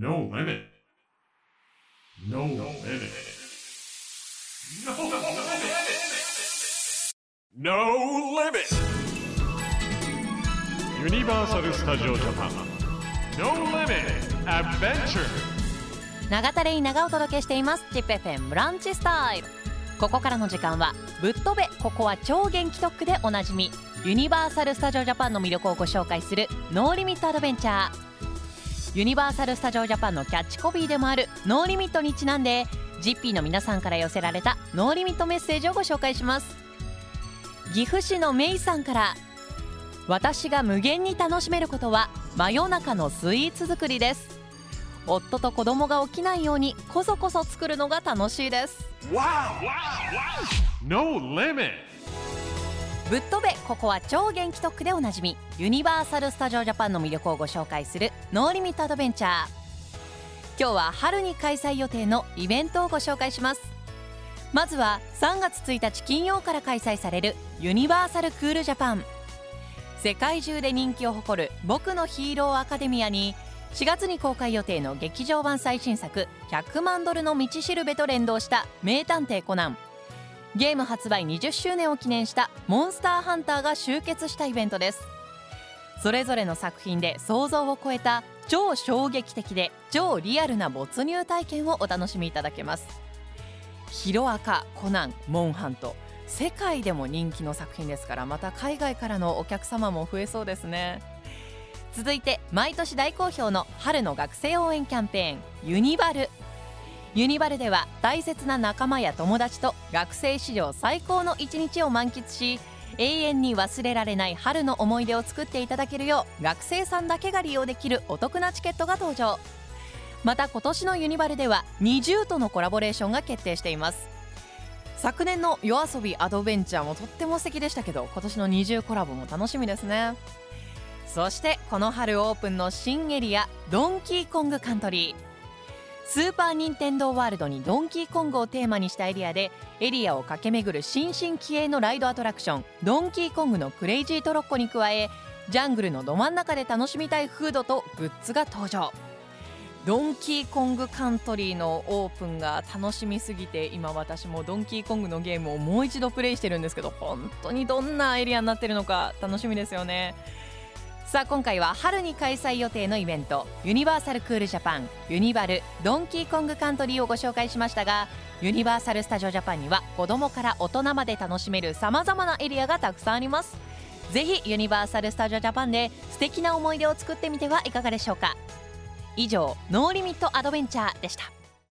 No limit. No limit. No limit. No limit. Universal Studio Japan. No limit. Adventure. 長田レイナがお届けしていますチップ FM ブランチスタイルここからの時間はぶっ飛べここは超元気特区でおなじみユニバーサル・スタジオ・ジャパンの魅力をご紹介するノーリミット・アドベンチャーユニバーサル・スタジオ・ジャパンのキャッチコピーでもあるノーリミットにちなんでジッピーの皆さんから寄せられたノーリミットメッセージをご紹介します。岐阜市のメイさんから私が無限に楽しめることは真夜中のスイーツ作りです。夫と子供が起きないようにこそこそ作るのが楽しいです。No limit. ぶっ飛べここは超元気特区でおなじみユニバーサル・スタジオ・ジャパンの魅力をご紹介するノーリミット・アドベンチャー。今日は春に開催予定のイベントをご紹介します。まずは3月1日金曜から開催されるユニバーサル・クール・ジャパン。世界中で人気を誇る僕のヒーローアカデミアに4月に公開予定の劇場版最新作100万ドルの道しるべと連動した名探偵コナン。ゲーム発売20周年を記念したモンスターハンターが集結したイベントです。それぞれの作品で想像を超えた超衝撃的で超リアルな没入体験をお楽しみいただけます。ヒロアカコナンモンハント世界でも人気の作品ですからまた海外からのお客様も増えそうですね。続いて毎年大好評の春の学生応援キャンペーンユニバル。ユニバルでは大切な仲間や友達と学生史上最高の一日を満喫し永遠に忘れられない春の思い出を作っていただけるよう学生さんだけが利用できるお得なチケットが登場。また今年のユニバルでは NiziU とのコラボレーションが決定しています。昨年の夜遊びアドベンチャーもとっても素敵でしたけど今年の NiziU コラボも楽しみですね。そしてこの春オープンの新エリアドンキーコングカントリー。スーパー・ニンテンドー・ワールドにドンキーコングをテーマにしたエリアでエリアを駆け巡る新進気鋭のライドアトラクションドンキーコングのクレイジートロッコに加えジャングルのど真ん中で楽しみたいフードとグッズが登場。ドンキーコングカントリーのオープンが楽しみすぎて今私もドンキーコングのゲームをもう一度プレイしてるんですけど本当にどんなエリアになってるのか楽しみですよね。さあ今回は春に開催予定のイベントユニバーサルクールジャパンユニ春ドンキーコングカントリーをご紹介しましたがユニバーサル・スタジオ・ジャパンには子供から大人まで楽しめるさまざまなエリアがたくさんあります。ぜひユニバーサル・スタジオ・ジャパンで素敵な思い出を作ってみてはいかがでしょうか。以上ノーリミットアドベンチャーでした。